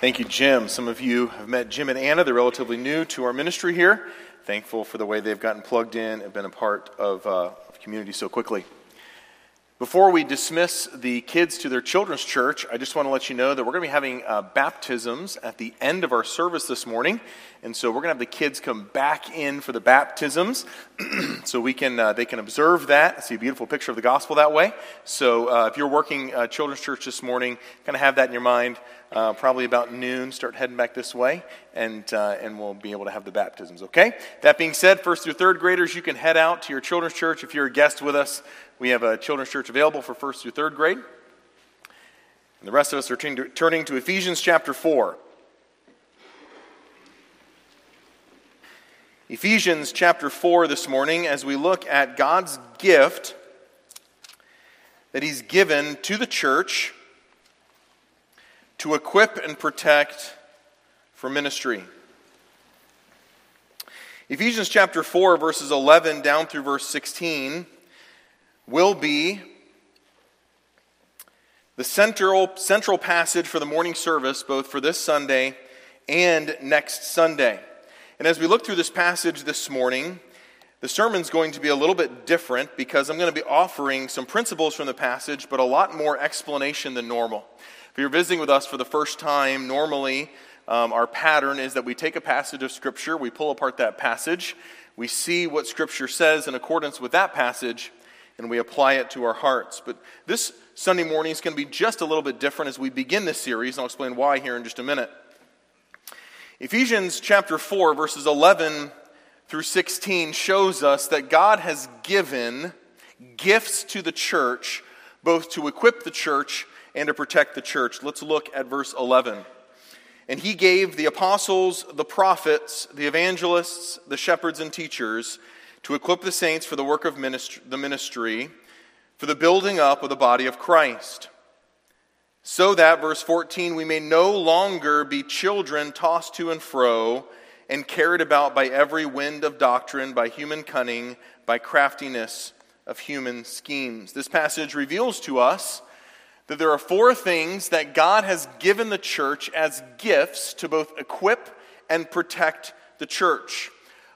Thank you, Jim. Some of you have met Jim and Anna. They're relatively new to our ministry here. Thankful for the way they've gotten plugged in and been a part of, uh, community so quickly. Before we dismiss the kids to their children's church, I just want to let you know that we're going to be having uh, baptisms at the end of our service this morning. And so we're going to have the kids come back in for the baptisms so we can, uh, they can observe that, see a beautiful picture of the gospel that way. So uh, if you're working uh, children's church this morning, kind of have that in your mind uh, probably about noon, start heading back this way, and, uh, and we'll be able to have the baptisms, okay? That being said, first through third graders, you can head out to your children's church. If you're a guest with us, we have a children's church available for first through third grade. And the rest of us are turning to Ephesians chapter 4. Ephesians chapter 4 this morning as we look at God's gift that He's given to the church to equip and protect for ministry. Ephesians chapter 4, verses 11 down through verse 16 will be the central, central passage for the morning service, both for this Sunday and next Sunday. And as we look through this passage this morning, the sermon's going to be a little bit different because I'm going to be offering some principles from the passage, but a lot more explanation than normal. If you're visiting with us for the first time, normally um, our pattern is that we take a passage of Scripture, we pull apart that passage, we see what Scripture says in accordance with that passage, and we apply it to our hearts. But this Sunday morning is going to be just a little bit different as we begin this series, and I'll explain why here in just a minute. Ephesians chapter 4, verses 11 through 16 shows us that God has given gifts to the church, both to equip the church and to protect the church. Let's look at verse 11. And he gave the apostles, the prophets, the evangelists, the shepherds, and teachers to equip the saints for the work of ministry, the ministry, for the building up of the body of Christ. So that, verse 14, we may no longer be children tossed to and fro and carried about by every wind of doctrine, by human cunning, by craftiness of human schemes. This passage reveals to us that there are four things that God has given the church as gifts to both equip and protect the church.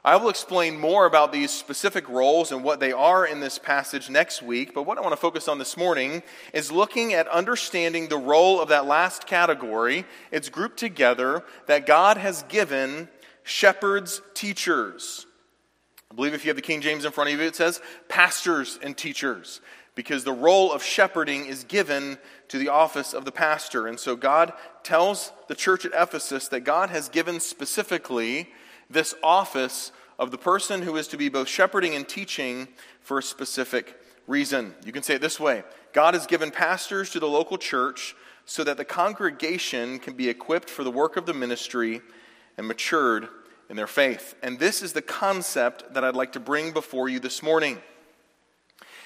I will explain more about these specific roles and what they are in this passage next week, but what I want to focus on this morning is looking at understanding the role of that last category. It's grouped together that God has given shepherds, teachers. I believe if you have the King James in front of you, it says pastors and teachers because the role of shepherding is given to the office of the pastor. And so God tells the church at Ephesus that God has given specifically this office of the person who is to be both shepherding and teaching for a specific reason. You can say it this way God has given pastors to the local church so that the congregation can be equipped for the work of the ministry and matured in their faith. And this is the concept that I'd like to bring before you this morning.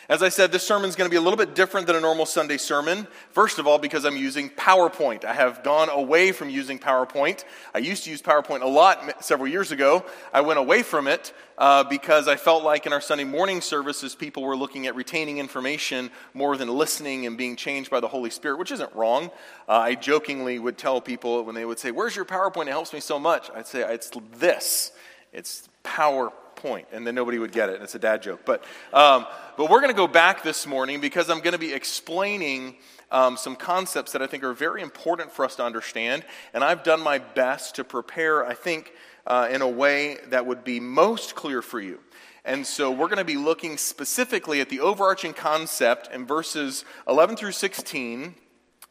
As I said, this sermon is going to be a little bit different than a normal Sunday sermon. First of all, because I'm using PowerPoint. I have gone away from using PowerPoint. I used to use PowerPoint a lot several years ago. I went away from it uh, because I felt like in our Sunday morning services, people were looking at retaining information more than listening and being changed by the Holy Spirit, which isn't wrong. Uh, I jokingly would tell people when they would say, Where's your PowerPoint? It helps me so much. I'd say, It's this. It's PowerPoint point, and then nobody would get it. And it's a dad joke. But, um, but we're going to go back this morning because I'm going to be explaining um, some concepts that I think are very important for us to understand. And I've done my best to prepare, I think, uh, in a way that would be most clear for you. And so we're going to be looking specifically at the overarching concept in verses 11 through 16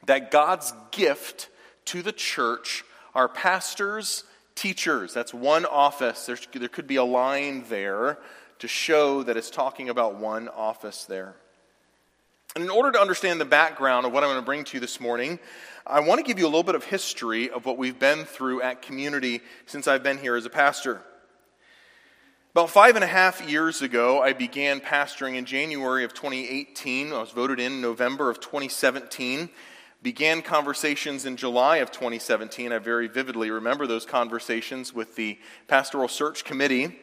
that God's gift to the church are pastors teachers. That's one office. There's, there could be a line there to show that it's talking about one office there. And in order to understand the background of what I'm going to bring to you this morning, I want to give you a little bit of history of what we've been through at Community since I've been here as a pastor. About five and a half years ago, I began pastoring in January of 2018. I was voted in November of 2017 began conversations in July of 2017. I very vividly remember those conversations with the Pastoral Search Committee.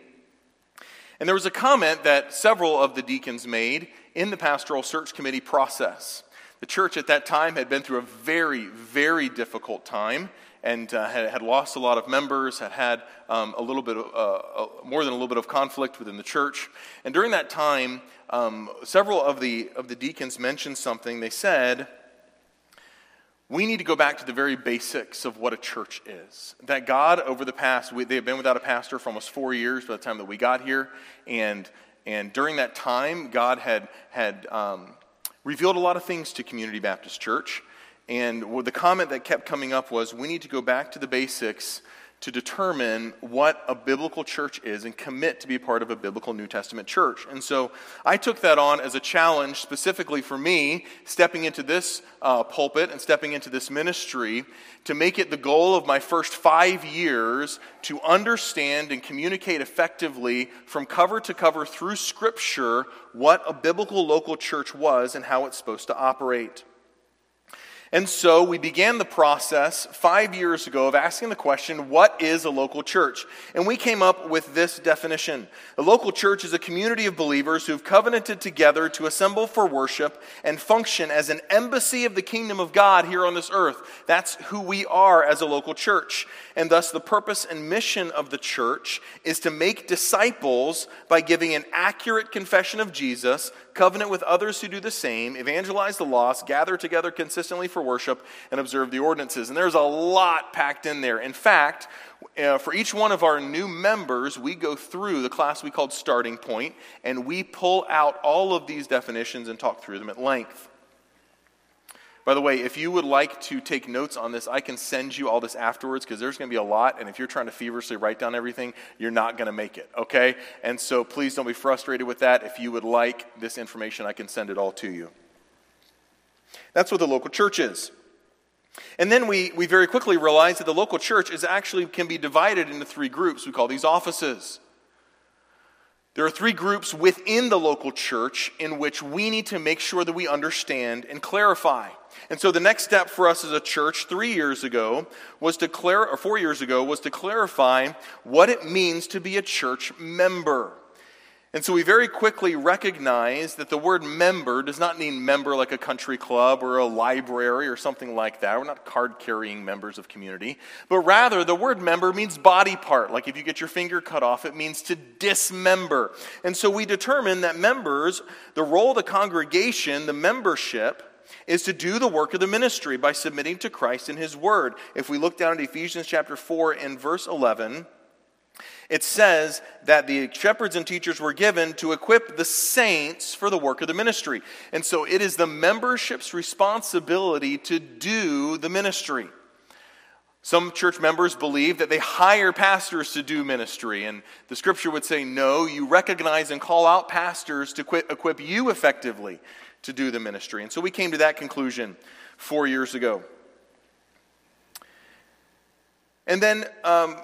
And there was a comment that several of the deacons made in the Pastoral Search Committee process. The church at that time had been through a very, very difficult time and uh, had, had, lost a lot of members, had had um, a little bit of, uh, uh, more than a little bit of conflict within the church. And during that time, um, several of the, of the deacons mentioned something. They said, we need to go back to the very basics of what a church is. That God, over the past, we, they have been without a pastor for almost four years by the time that we got here. And, and during that time, God had, had um, revealed a lot of things to Community Baptist Church. And the comment that kept coming up was we need to go back to the basics to determine what a biblical church is and commit to be part of a biblical New Testament church. And so I took that on as a challenge specifically for me, stepping into this uh, pulpit and stepping into this ministry, to make it the goal of my first five years to understand and communicate effectively from cover to cover through Scripture what a biblical local church was and how it's supposed to operate. And so we began the process five years ago of asking the question, what is a local church? And we came up with this definition. A local church is a community of believers who've covenanted together to assemble for worship and function as an embassy of the kingdom of God here on this earth. That's who we are as a local church. And thus the purpose and mission of the church is to make disciples by giving an accurate confession of Jesus, covenant with others who do the same, evangelize the lost, gather together consistently for worship, and observe the ordinances. And there's a lot packed in there. In fact, uh, for each one of our new members, we go through the class we called Starting Point, and we pull out all of these definitions and talk through them at length. By the way, if you would like to take notes on this, I can send you all this afterwards because there's going to be a lot. And if you're trying to feverishly write down everything, you're not going to make it, okay? And so please don't be frustrated with that. If you would like this information, I can send it all to you. That's what the local church is. And then we, we very quickly realize that the local church is actually can be divided into three groups. We call these offices. There are three groups within the local church in which we need to make sure that we understand and clarify. And so the next step for us as a church three years ago was to clar- or four years ago was to clarify what it means to be a church member. And so we very quickly recognized that the word member does not mean member like a country club or a library or something like that. We're not card carrying members of community. But rather, the word member means body part. Like if you get your finger cut off, it means to dismember. And so we determined that members, the role of the congregation, the membership, is to do the work of the ministry by submitting to Christ and His Word. If we look down at Ephesians chapter 4 and verse 11, it says that the shepherds and teachers were given to equip the saints for the work of the ministry. And so it is the membership's responsibility to do the ministry. Some church members believe that they hire pastors to do ministry, and the scripture would say, no, you recognize and call out pastors to equip you effectively to do the ministry. And so we came to that conclusion four years ago. And then um,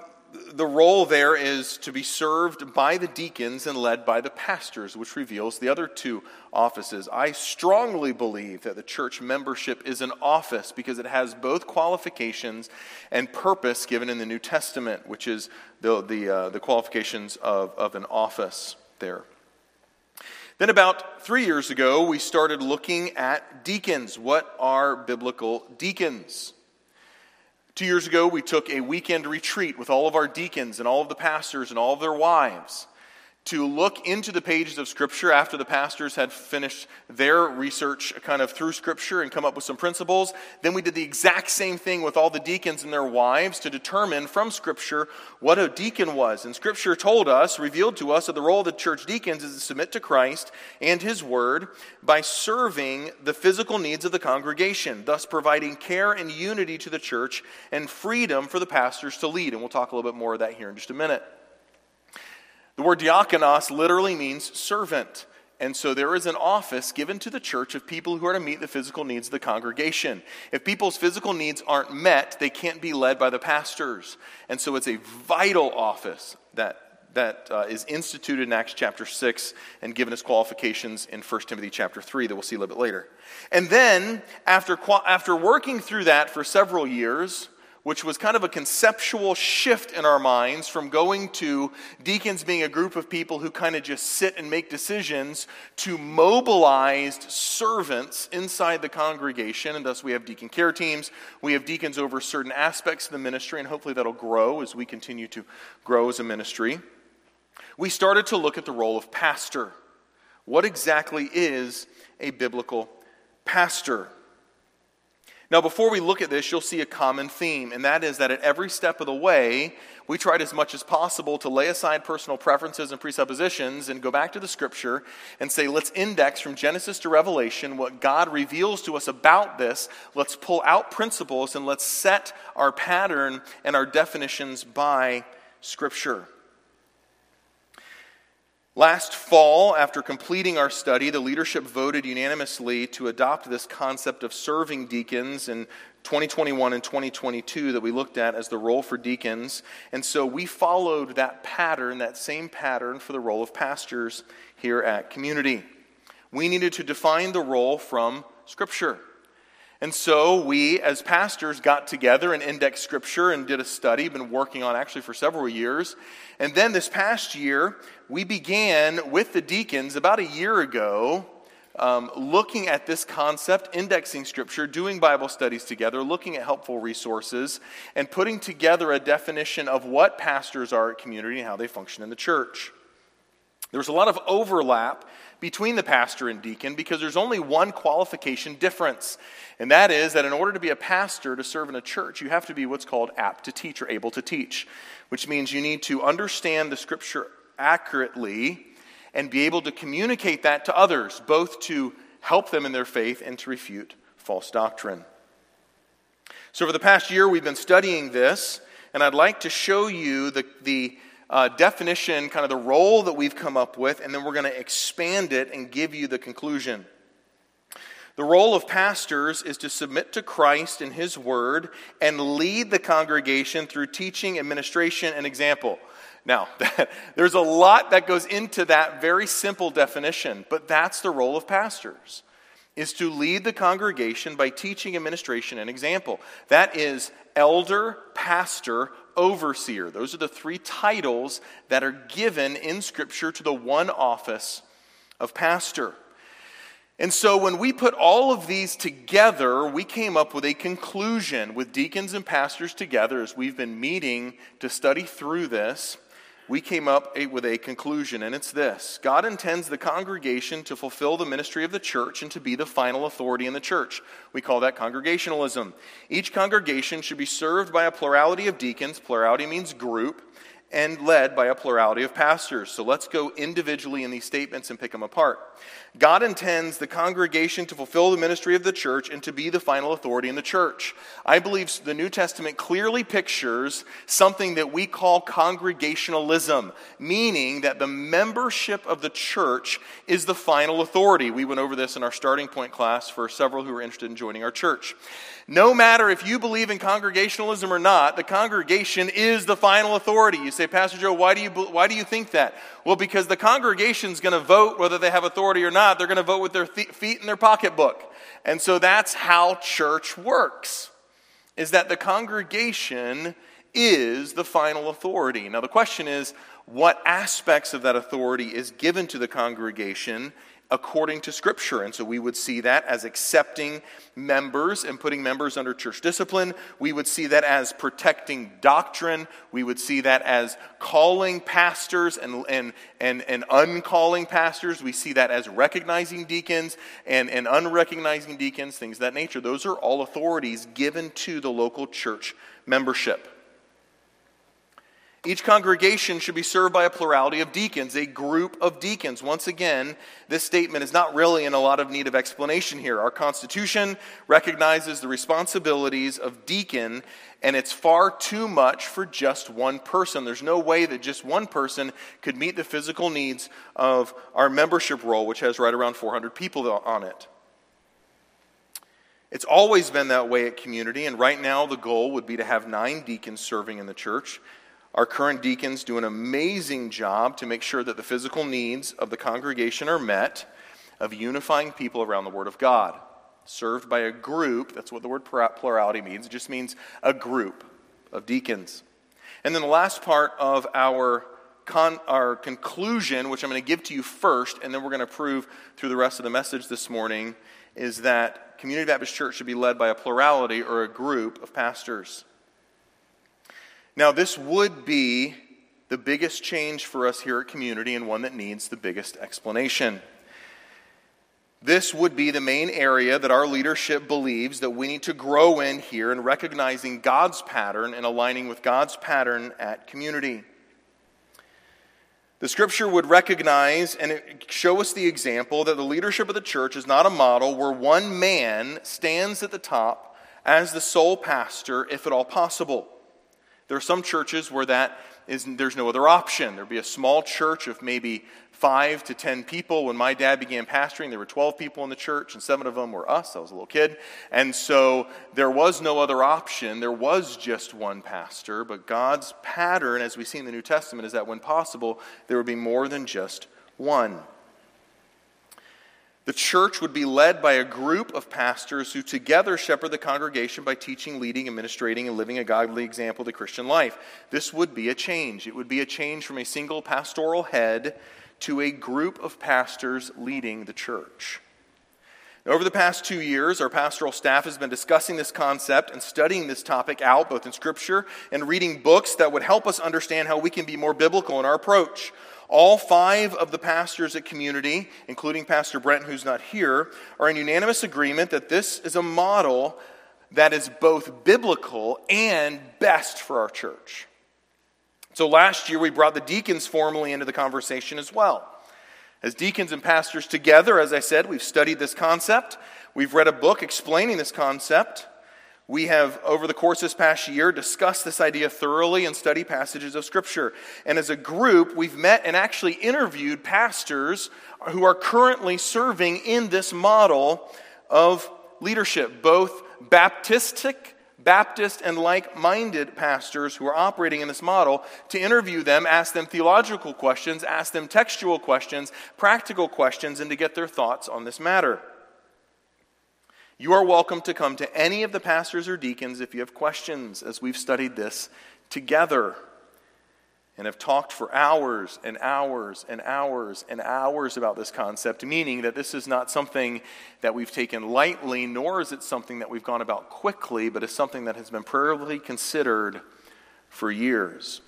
the role there is to be served by the deacons and led by the pastors, which reveals the other two offices. I strongly believe that the church membership is an office because it has both qualifications and purpose given in the New Testament, which is the, the, uh, the qualifications of, of an office there. Then, about three years ago, we started looking at deacons. What are biblical deacons? Two years ago, we took a weekend retreat with all of our deacons and all of the pastors and all of their wives to look into the pages of Scripture after the pastors had finished their research kind of through Scripture and come up with some principles. Then we did the exact same thing with all the deacons and their wives to determine from Scripture what a deacon was. And Scripture told us, revealed to us, that the role of the church deacons is to submit to Christ and His Word by serving the physical needs of the congregation, thus providing care and unity to the church and freedom for the pastors to lead. And we'll talk a little bit more of that here in just a minute. The word diakonos literally means servant. And so there is an office given to the church of people who are to meet the physical needs of the congregation. If people's physical needs aren't met, they can't be led by the pastors. And so it's a vital office that, that uh, is instituted in Acts chapter 6 and given as qualifications in 1 Timothy chapter 3 that we'll see a little bit later. And then, after, after working through that for several years, which was kind of a conceptual shift in our minds from going to deacons being a group of people who kind of just sit and make decisions to mobilized servants inside the congregation. And thus, we have deacon care teams. We have deacons over certain aspects of the ministry, and hopefully, that'll grow as we continue to grow as a ministry. We started to look at the role of pastor. What exactly is a biblical pastor? Now, before we look at this, you'll see a common theme, and that is that at every step of the way, we tried as much as possible to lay aside personal preferences and presuppositions and go back to the scripture and say, let's index from Genesis to Revelation what God reveals to us about this. Let's pull out principles and let's set our pattern and our definitions by scripture. Last fall, after completing our study, the leadership voted unanimously to adopt this concept of serving deacons in 2021 and 2022 that we looked at as the role for deacons. And so we followed that pattern, that same pattern for the role of pastors here at Community. We needed to define the role from Scripture. And so we, as pastors, got together and indexed scripture and did a study, been working on actually for several years. And then this past year, we began with the deacons about a year ago, um, looking at this concept, indexing scripture, doing Bible studies together, looking at helpful resources, and putting together a definition of what pastors are at community and how they function in the church. There was a lot of overlap between the pastor and deacon because there's only one qualification difference. And that is that in order to be a pastor to serve in a church, you have to be what's called apt to teach or able to teach, which means you need to understand the scripture accurately and be able to communicate that to others, both to help them in their faith and to refute false doctrine. So, for the past year, we've been studying this, and I'd like to show you the, the uh, definition, kind of the role that we've come up with, and then we're going to expand it and give you the conclusion. The role of pastors is to submit to Christ and His Word and lead the congregation through teaching, administration, and example. Now, there's a lot that goes into that very simple definition, but that's the role of pastors is to lead the congregation by teaching, administration, and example. That is elder, pastor, overseer. Those are the three titles that are given in Scripture to the one office of pastor. And so when we put all of these together, we came up with a conclusion with deacons and pastors together as we've been meeting to study through this we came up with a conclusion, and it's this God intends the congregation to fulfill the ministry of the church and to be the final authority in the church. We call that congregationalism. Each congregation should be served by a plurality of deacons, plurality means group, and led by a plurality of pastors. So let's go individually in these statements and pick them apart. God intends the congregation to fulfill the ministry of the church and to be the final authority in the church. I believe the New Testament clearly pictures something that we call congregationalism, meaning that the membership of the church is the final authority. We went over this in our starting point class for several who are interested in joining our church. No matter if you believe in congregationalism or not, the congregation is the final authority. You say, Pastor Joe, why do you, why do you think that? Well, because the congregation's going to vote whether they have authority or not. They're going to vote with their th- feet in their pocketbook. And so that's how church works, is that the congregation is the final authority. Now, the question is, what aspects of that authority is given to the congregation according to Scripture. And so we would see that as accepting members and putting members under church discipline. We would see that as protecting doctrine. We would see that as calling pastors and, and, and, and uncalling pastors. We see that as recognizing deacons and, and unrecognizing deacons, things of that nature. Those are all authorities given to the local church membership. Each congregation should be served by a plurality of deacons, a group of deacons. Once again, this statement is not really in a lot of need of explanation here. Our Constitution recognizes the responsibilities of deacon, and it's far too much for just one person. There's no way that just one person could meet the physical needs of our membership roll, which has right around 400 people on it. It's always been that way at community, and right now the goal would be to have nine deacons serving in the church. Our current deacons do an amazing job to make sure that the physical needs of the congregation are met, of unifying people around the Word of God. served by a group. That's what the word plurality means. It just means a group of deacons. And then the last part of our, con- our conclusion, which I'm going to give to you first, and then we're going to prove through the rest of the message this morning, is that Community Baptist Church should be led by a plurality or a group of pastors. Now, this would be the biggest change for us here at Community and one that needs the biggest explanation. This would be the main area that our leadership believes that we need to grow in here in recognizing God's pattern and aligning with God's pattern at community. The scripture would recognize and show us the example that the leadership of the church is not a model where one man stands at the top as the sole pastor, if at all possible. There are some churches where that is, there's no other option. There'd be a small church of maybe five to ten people. When my dad began pastoring, there were 12 people in the church, and seven of them were us. I was a little kid. And so there was no other option. There was just one pastor. But God's pattern, as we see in the New Testament, is that when possible, there would be more than just one. The church would be led by a group of pastors who together shepherd the congregation by teaching, leading, administrating, and living a godly example the Christian life. This would be a change. It would be a change from a single pastoral head to a group of pastors leading the church. Over the past two years, our pastoral staff has been discussing this concept and studying this topic out, both in Scripture and reading books that would help us understand how we can be more biblical in our approach. All five of the pastors at Community, including Pastor Brent, who's not here, are in unanimous agreement that this is a model that is both biblical and best for our church. So last year, we brought the deacons formally into the conversation as well. As deacons and pastors together, as I said, we've studied this concept. We've read a book explaining this concept. We have, over the course this past year, discussed this idea thoroughly and studied passages of Scripture. And as a group, we've met and actually interviewed pastors who are currently serving in this model of leadership, both Baptistic Baptist and like minded pastors who are operating in this model to interview them, ask them theological questions, ask them textual questions, practical questions, and to get their thoughts on this matter. You are welcome to come to any of the pastors or deacons if you have questions as we've studied this together and have talked for hours and hours and hours and hours about this concept, meaning that this is not something that we've taken lightly, nor is it something that we've gone about quickly, but is something that has been prayerfully considered for years.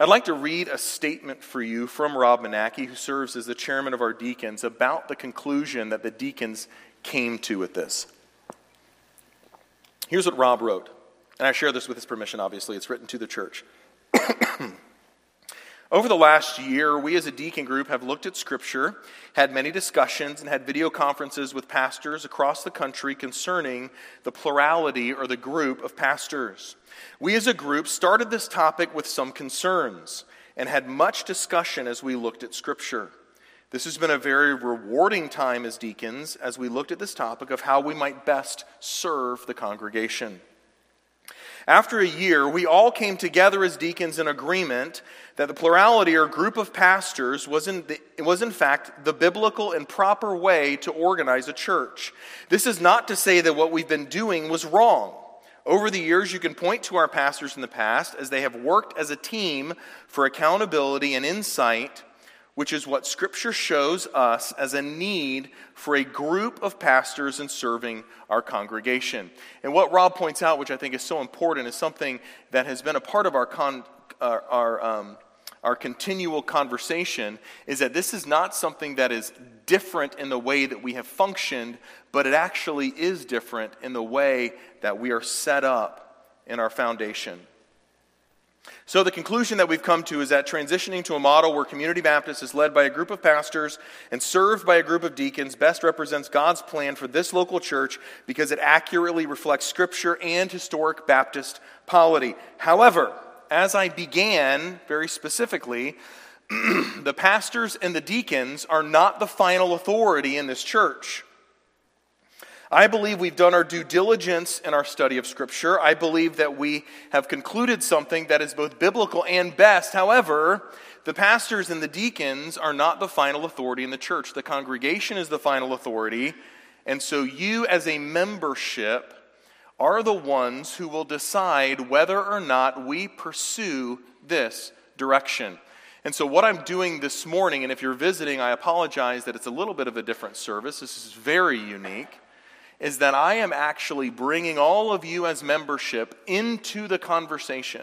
I'd like to read a statement for you from Rob Manaki, who serves as the chairman of our deacons, about the conclusion that the deacons came to with this. Here's what Rob wrote, and I share this with his permission, obviously. It's written to the church. Over the last year, we as a deacon group have looked at Scripture, had many discussions, and had video conferences with pastors across the country concerning the plurality or the group of pastors. We as a group started this topic with some concerns and had much discussion as we looked at Scripture. This has been a very rewarding time as deacons as we looked at this topic of how we might best serve the congregation. After a year, we all came together as deacons in agreement that the plurality or group of pastors was in, the, was in fact the biblical and proper way to organize a church. This is not to say that what we've been doing was wrong. Over the years, you can point to our pastors in the past as they have worked as a team for accountability and insight which is what Scripture shows us as a need for a group of pastors in serving our congregation. And what Rob points out, which I think is so important, is something that has been a part of our, con, our, our, um, our continual conversation, is that this is not something that is different in the way that we have functioned, but it actually is different in the way that we are set up in our foundation. So, the conclusion that we've come to is that transitioning to a model where Community Baptist is led by a group of pastors and served by a group of deacons best represents God's plan for this local church because it accurately reflects Scripture and historic Baptist polity. However, as I began very specifically, the pastors and the deacons are not the final authority in this church. I believe we've done our due diligence in our study of Scripture. I believe that we have concluded something that is both biblical and best. However, the pastors and the deacons are not the final authority in the church. The congregation is the final authority, And so you, as a membership, are the ones who will decide whether or not we pursue this direction. And so, what I'm doing this morning, and if you're visiting, I apologize that it's a little bit of a different service. This is very unique. Is that I am actually bringing all of you as membership into the conversation.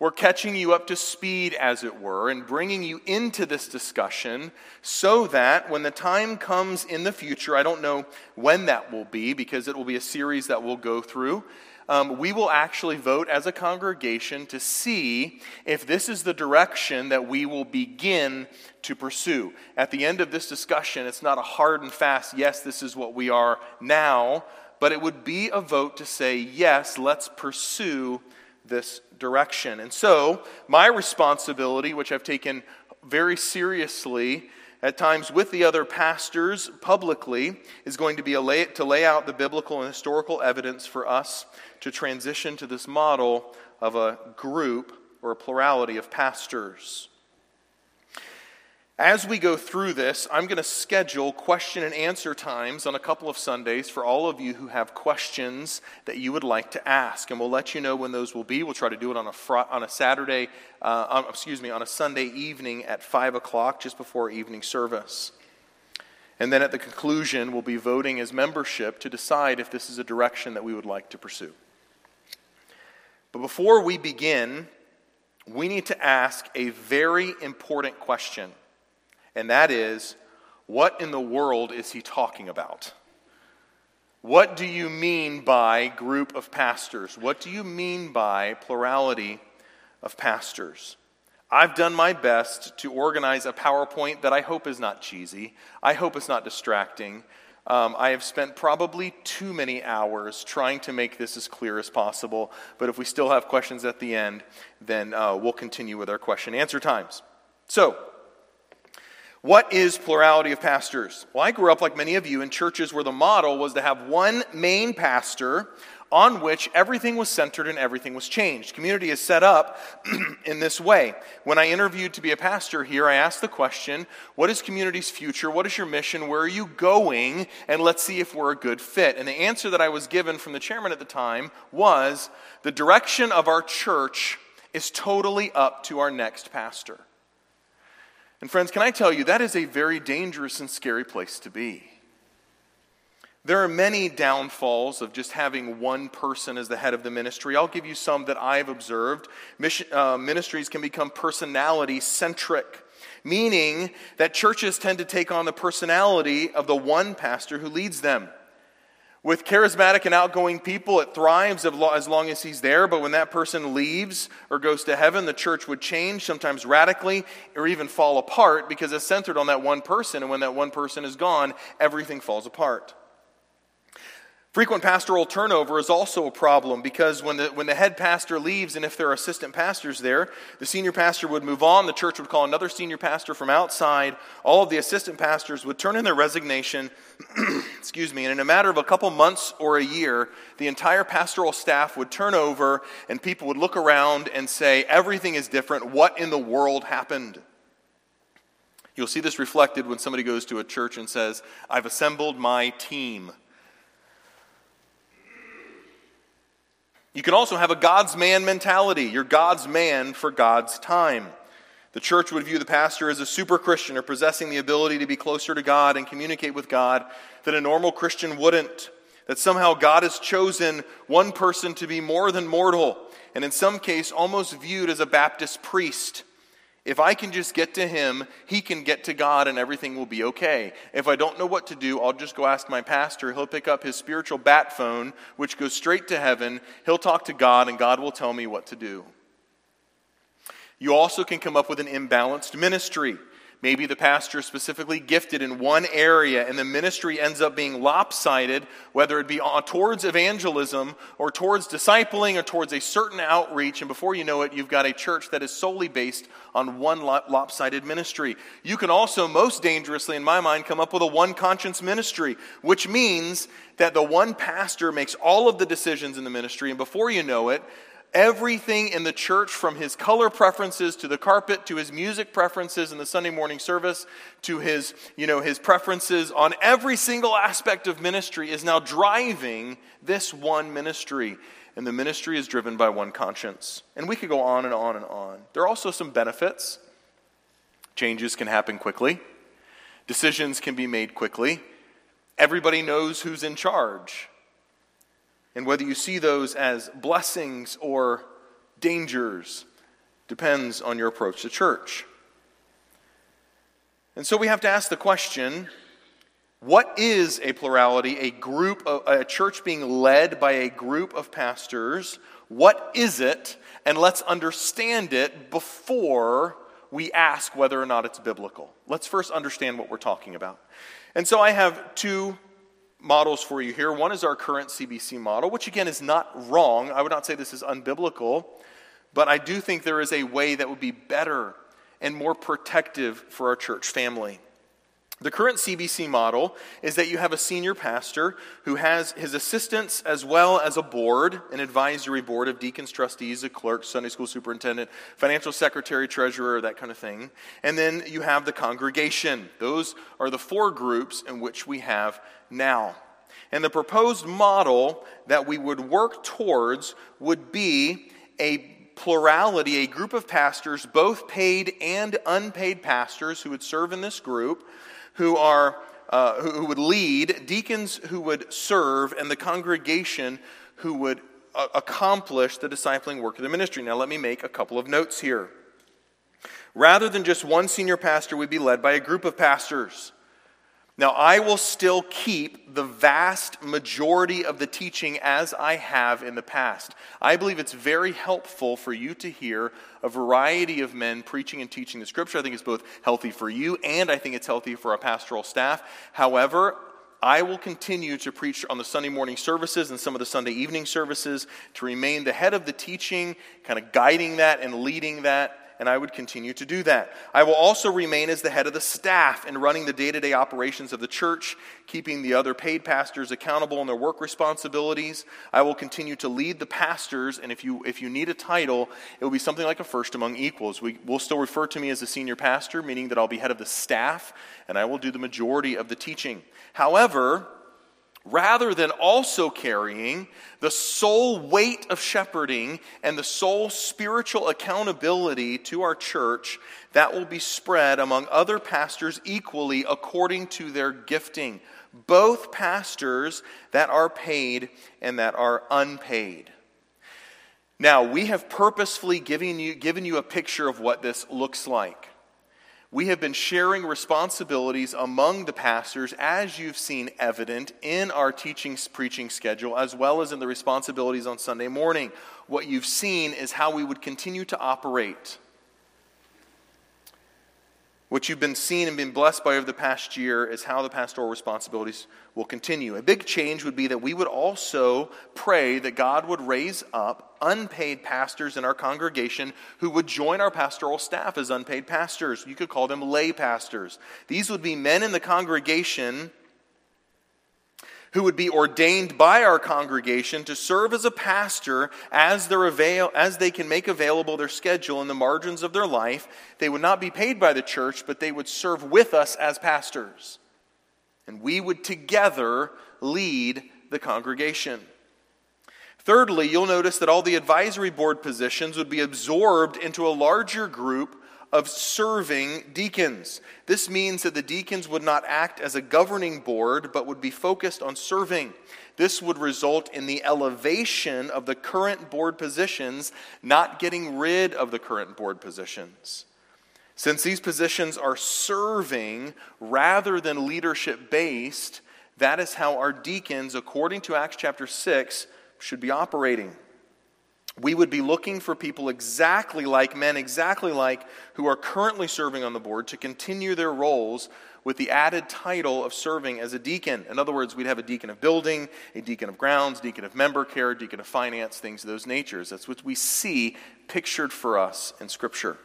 We're catching you up to speed, as it were, and bringing you into this discussion so that when the time comes in the future, I don't know when that will be because it will be a series that we'll go through. Um, we will actually vote as a congregation to see if this is the direction that we will begin to pursue. At the end of this discussion, it's not a hard and fast, yes, this is what we are now, but it would be a vote to say, yes, let's pursue this direction. And so, my responsibility, which I've taken very seriously, at times with the other pastors publicly, is going to be lay, to lay out the biblical and historical evidence for us to transition to this model of a group or a plurality of pastors. As we go through this, I'm going to schedule question and answer times on a couple of Sundays for all of you who have questions that you would like to ask. And we'll let you know when those will be. We'll try to do it on a, fr- on a Saturday, uh, on, excuse me, on a Sunday evening at 5 o'clock, just before evening service. And then at the conclusion, we'll be voting as membership to decide if this is a direction that we would like to pursue. But before we begin, we need to ask a very important question and that is what in the world is he talking about? What do you mean by group of pastors? What do you mean by plurality of pastors? I've done my best to organize a PowerPoint that I hope is not cheesy. I hope it's not distracting. Um, I have spent probably too many hours trying to make this as clear as possible. But if we still have questions at the end, then uh, we'll continue with our question answer times. So, what is plurality of pastors? Well, I grew up like many of you in churches where the model was to have one main pastor on which everything was centered and everything was changed. Community is set up in this way. When I interviewed to be a pastor here, I asked the question What is community's future? What is your mission? Where are you going? And let's see if we're a good fit. And the answer that I was given from the chairman at the time was The direction of our church is totally up to our next pastor. And, friends, can I tell you, that is a very dangerous and scary place to be. There are many downfalls of just having one person as the head of the ministry. I'll give you some that I've observed. Mission, uh, ministries can become personality centric, meaning that churches tend to take on the personality of the one pastor who leads them. With charismatic and outgoing people, it thrives as long as he's there, but when that person leaves or goes to heaven, the church would change, sometimes radically, or even fall apart because it's centered on that one person, and when that one person is gone, everything falls apart. Frequent pastoral turnover is also a problem because when the, when the head pastor leaves, and if there are assistant pastors there, the senior pastor would move on, the church would call another senior pastor from outside, all of the assistant pastors would turn in their resignation, excuse me, and in a matter of a couple months or a year, the entire pastoral staff would turn over, and people would look around and say, Everything is different. What in the world happened? You'll see this reflected when somebody goes to a church and says, I've assembled my team. You can also have a God's man mentality. You're God's man for God's time. The church would view the pastor as a super Christian or possessing the ability to be closer to God and communicate with God that a normal Christian wouldn't. That somehow God has chosen one person to be more than mortal, and in some case, almost viewed as a Baptist priest. If I can just get to him, he can get to God and everything will be okay. If I don't know what to do, I'll just go ask my pastor. He'll pick up his spiritual bat phone, which goes straight to heaven. He'll talk to God and God will tell me what to do. You also can come up with an imbalanced ministry. Maybe the pastor is specifically gifted in one area and the ministry ends up being lopsided, whether it be towards evangelism or towards discipling or towards a certain outreach. And before you know it, you've got a church that is solely based on one lopsided ministry. You can also, most dangerously in my mind, come up with a one conscience ministry, which means that the one pastor makes all of the decisions in the ministry. And before you know it, everything in the church from his color preferences to the carpet to his music preferences in the Sunday morning service to his, you know, his preferences on every single aspect of ministry is now driving this one ministry. And the ministry is driven by one conscience. And we could go on and on and on. There are also some benefits. Changes can happen quickly. Decisions can be made quickly. Everybody knows who's in charge. And whether you see those as blessings or dangers depends on your approach to church. And so we have to ask the question what is a plurality, a group, a church being led by a group of pastors? What is it? And let's understand it before we ask whether or not it's biblical. Let's first understand what we're talking about. And so I have two models for you here. One is our current CBC model, which again is not wrong. I would not say this is unbiblical, but I do think there is a way that would be better and more protective for our church family. The current CBC model is that you have a senior pastor who has his assistants as well as a board, an advisory board of deacons, trustees, a clerk, Sunday school superintendent, financial secretary, treasurer, that kind of thing. And then you have the congregation. Those are the four groups in which we have now. And the proposed model that we would work towards would be a plurality, a group of pastors, both paid and unpaid pastors who would serve in this group who are uh, who, would lead, deacons who would serve, and the congregation who would uh, accomplish the discipling work of the ministry. Now, let me make a couple of notes here. Rather than just one senior pastor, we'd be led by a group of pastors. Now, I will still keep the vast majority of the teaching as I have in the past. I believe it's very helpful for you to hear a variety of men preaching and teaching the scripture. I think it's both healthy for you and I think it's healthy for our pastoral staff. However, I will continue to preach on the Sunday morning services and some of the Sunday evening services to remain the head of the teaching, kind of guiding that and leading that and I would continue to do that. I will also remain as the head of the staff in running the day to day operations of the church, keeping the other paid pastors accountable in their work responsibilities. I will continue to lead the pastors, and if you, if you need a title, it will be something like a first among equals. We will still refer to me as a senior pastor, meaning that I'll be head of the staff, and I will do the majority of the teaching. However, rather than also carrying the sole weight of shepherding and the sole spiritual accountability to our church, that will be spread among other pastors equally according to their gifting. Both pastors that are paid and that are unpaid. Now, we have purposefully given you, given you a picture of what this looks like. We have been sharing responsibilities among the pastors, as you've seen evident in our teaching preaching schedule, as well as in the responsibilities on Sunday morning. What you've seen is how we would continue to operate. What you've been seen and been blessed by over the past year is how the pastoral responsibilities will continue. A big change would be that we would also pray that God would raise up unpaid pastors in our congregation who would join our pastoral staff as unpaid pastors. You could call them lay pastors. These would be men in the congregation who would be ordained by our congregation to serve as a pastor as, avail- as they can make available their schedule in the margins of their life. They would not be paid by the church, but they would serve with us as pastors. And we would together lead the congregation. Thirdly, you'll notice that all the advisory board positions would be absorbed into a larger group of serving deacons. This means that the deacons would not act as a governing board, but would be focused on serving. This would result in the elevation of the current board positions, not getting rid of the current board positions. Since these positions are serving rather than leadership based, that is how our deacons, according to Acts chapter 6, should be operating we would be looking for people exactly like men, exactly like who are currently serving on the board to continue their roles with the added title of serving as a deacon. In other words, we'd have a deacon of building, a deacon of grounds, deacon of member care, deacon of finance, things of those natures. That's what we see pictured for us in Scripture.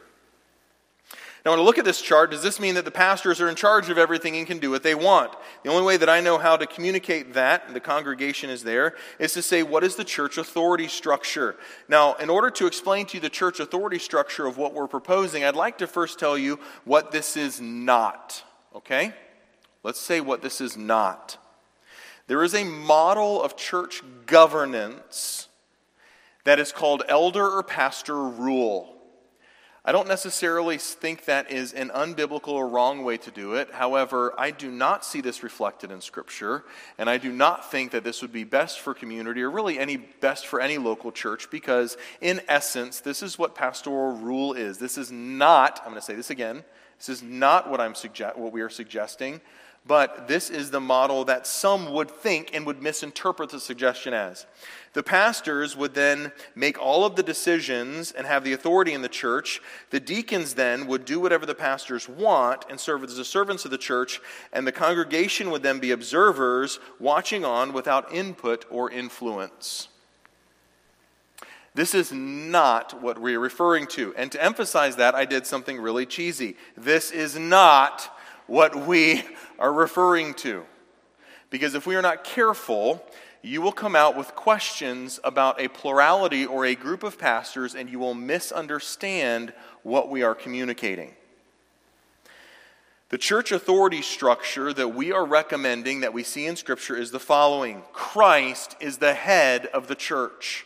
Now, when I look at this chart, does this mean that the pastors are in charge of everything and can do what they want? The only way that I know how to communicate that, the congregation is there, is to say, what is the church authority structure? Now, in order to explain to you the church authority structure of what we're proposing, I'd like to first tell you what this is not. Okay? Let's say what this is not. There is a model of church governance that is called elder or pastor rule. I don't necessarily think that is an unbiblical or wrong way to do it. However, I do not see this reflected in Scripture, and I do not think that this would be best for community or really any best for any local church because, in essence, this is what pastoral rule is. This is not, I'm going to say this again, this is not what, I'm suggest, what we are suggesting but this is the model that some would think and would misinterpret the suggestion as. The pastors would then make all of the decisions and have the authority in the church. The deacons then would do whatever the pastors want and serve as the servants of the church, and the congregation would then be observers watching on without input or influence. This is not what we're referring to. And to emphasize that, I did something really cheesy. This is not what we are referring to. Because if we are not careful, you will come out with questions about a plurality or a group of pastors, and you will misunderstand what we are communicating. The church authority structure that we are recommending that we see in Scripture is the following Christ is the head of the church.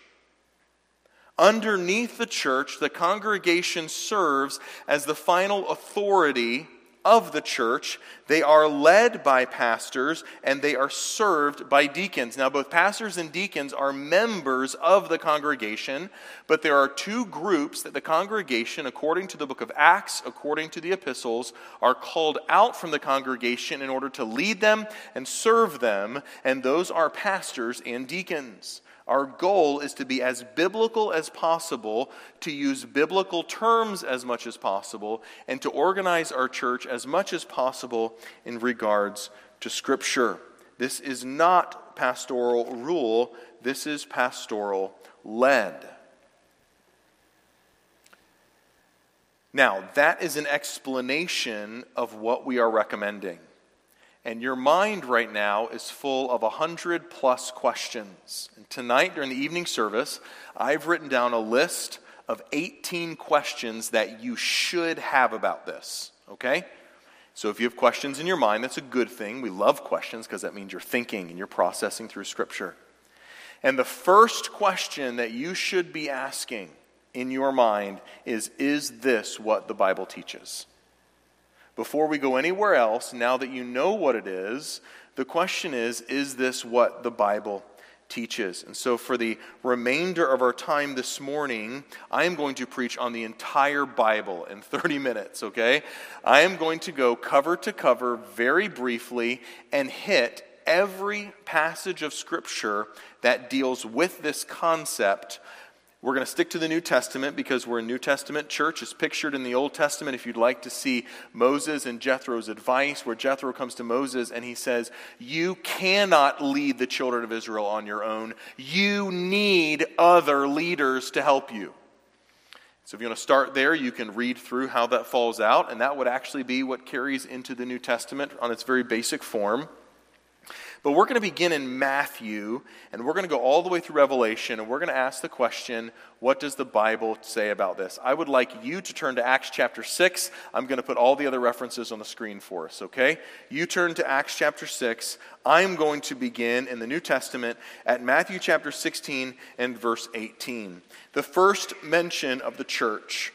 Underneath the church, the congregation serves as the final authority of the church. They are led by pastors and they are served by deacons. Now, both pastors and deacons are members of the congregation, but there are two groups that the congregation, according to the book of Acts, according to the epistles, are called out from the congregation in order to lead them and serve them, and those are pastors and deacons. Our goal is to be as biblical as possible, to use biblical terms as much as possible, and to organize our church as much as possible in regards to Scripture. This is not pastoral rule, this is pastoral led. Now, that is an explanation of what we are recommending and your mind right now is full of a hundred plus questions. And tonight, during the evening service, I've written down a list of 18 questions that you should have about this, okay? So if you have questions in your mind, that's a good thing. We love questions because that means you're thinking and you're processing through Scripture. And the first question that you should be asking in your mind is Is this what the Bible teaches? Before we go anywhere else, now that you know what it is, the question is is this what the Bible teaches? And so, for the remainder of our time this morning, I am going to preach on the entire Bible in 30 minutes, okay? I am going to go cover to cover very briefly and hit every passage of Scripture that deals with this concept we're going to stick to the New Testament because we're a New Testament church. It's pictured in the Old Testament. If you'd like to see Moses and Jethro's advice, where Jethro comes to Moses and he says, You cannot lead the children of Israel on your own. You need other leaders to help you. So, if you want to start there, you can read through how that falls out, and that would actually be what carries into the New Testament on its very basic form. But we're going to begin in Matthew, and we're going to go all the way through Revelation, and we're going to ask the question what does the Bible say about this? I would like you to turn to Acts chapter 6. I'm going to put all the other references on the screen for us, okay? You turn to Acts chapter 6. I'm going to begin in the New Testament at Matthew chapter 16 and verse 18. The first mention of the church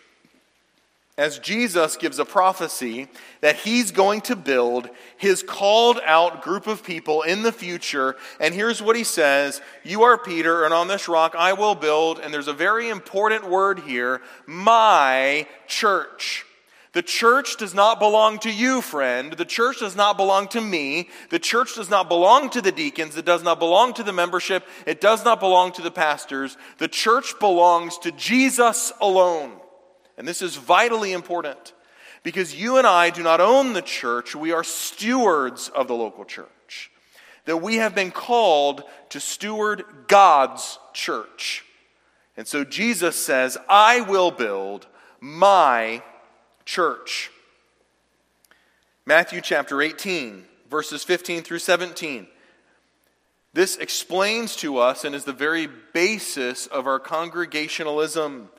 as Jesus gives a prophecy that he's going to build his called out group of people in the future. And here's what he says You are Peter, and on this rock I will build. And there's a very important word here my church. The church does not belong to you, friend. The church does not belong to me. The church does not belong to the deacons. It does not belong to the membership. It does not belong to the pastors. The church belongs to Jesus alone. And this is vitally important because you and I do not own the church, we are stewards of the local church. That we have been called to steward God's church. And so Jesus says, I will build my church. Matthew chapter 18, verses 15 through 17. This explains to us and is the very basis of our congregationalism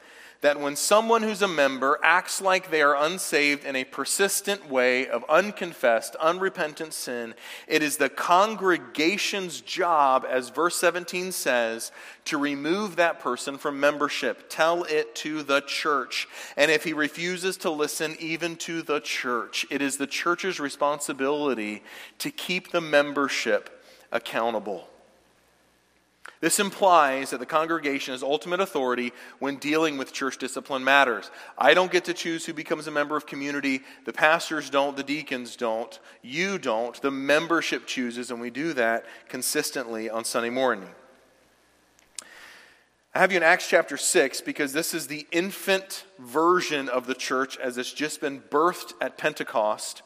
that when someone who's a member acts like they are unsaved in a persistent way of unconfessed, unrepentant sin, it is the congregation's job, as verse 17 says, to remove that person from membership. Tell it to the church. And if he refuses to listen, even to the church, it is the church's responsibility to keep the membership accountable. This implies that the congregation has ultimate authority when dealing with church discipline matters. I don't get to choose who becomes a member of community. The pastors don't, the deacons don't, you don't. The membership chooses, and we do that consistently on Sunday morning. I have you in Acts chapter 6 because this is the infant version of the church as it's just been birthed at Pentecost.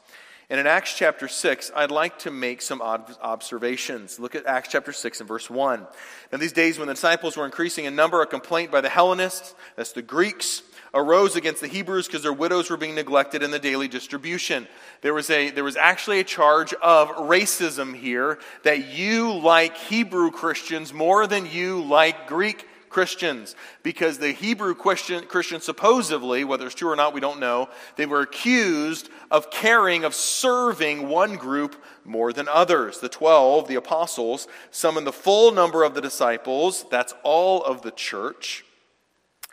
And in Acts chapter 6, I'd like to make some observations. Look at Acts chapter 6 and verse 1. Now, these days, when the disciples were increasing in number, a complaint by the Hellenists, that's the Greeks, arose against the Hebrews because their widows were being neglected in the daily distribution. There was, a, there was actually a charge of racism here that you like Hebrew Christians more than you like Greek Christians because the Hebrew Christian, Christians, supposedly, whether it's true or not, we don't know, they were accused of caring, of serving one group more than others. The 12, the apostles, summoned the full number of the disciples, that's all of the church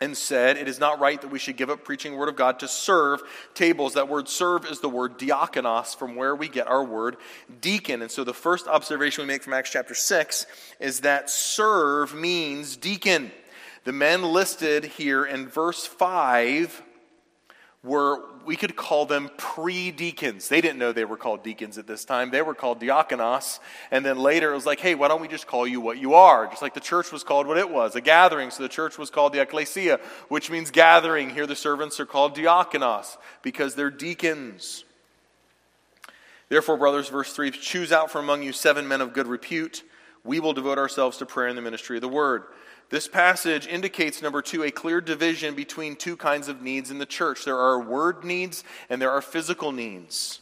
and said, It is not right that we should give up preaching the word of God to serve tables. That word serve is the word diakonos, from where we get our word deacon. And so the first observation we make from Acts chapter 6 is that serve means deacon. The men listed here in verse 5 were, we could call them pre deacons. They didn't know they were called deacons at this time. They were called diakonos. And then later it was like, hey, why don't we just call you what you are? Just like the church was called what it was a gathering. So the church was called the ecclesia, which means gathering. Here the servants are called diakonos because they're deacons. Therefore, brothers, verse 3 choose out from among you seven men of good repute. We will devote ourselves to prayer and the ministry of the word. This passage indicates, number two, a clear division between two kinds of needs in the church there are word needs and there are physical needs.